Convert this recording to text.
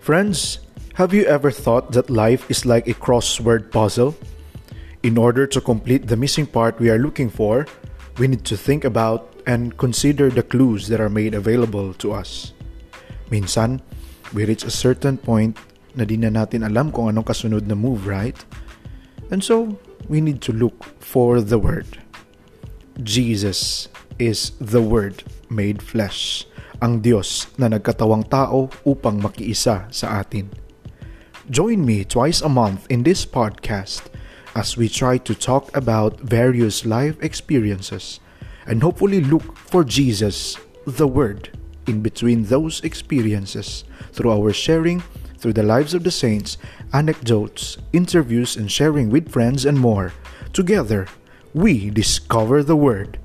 Friends, have you ever thought that life is like a crossword puzzle? In order to complete the missing part we are looking for, we need to think about and consider the clues that are made available to us. Minsan, we reach a certain point na di na natin alam kung anong kasunod na move, right? And so, we need to look for the Word. Jesus is the Word made flesh, ang Diyos na nagkatawang tao upang makiisa sa atin. Join me twice a month in this podcast as we try to talk about various life experiences and hopefully look for Jesus, the Word, in between those experiences through our sharing through the lives of the saints, anecdotes, interviews, and sharing with friends and more. Together, we discover the Word.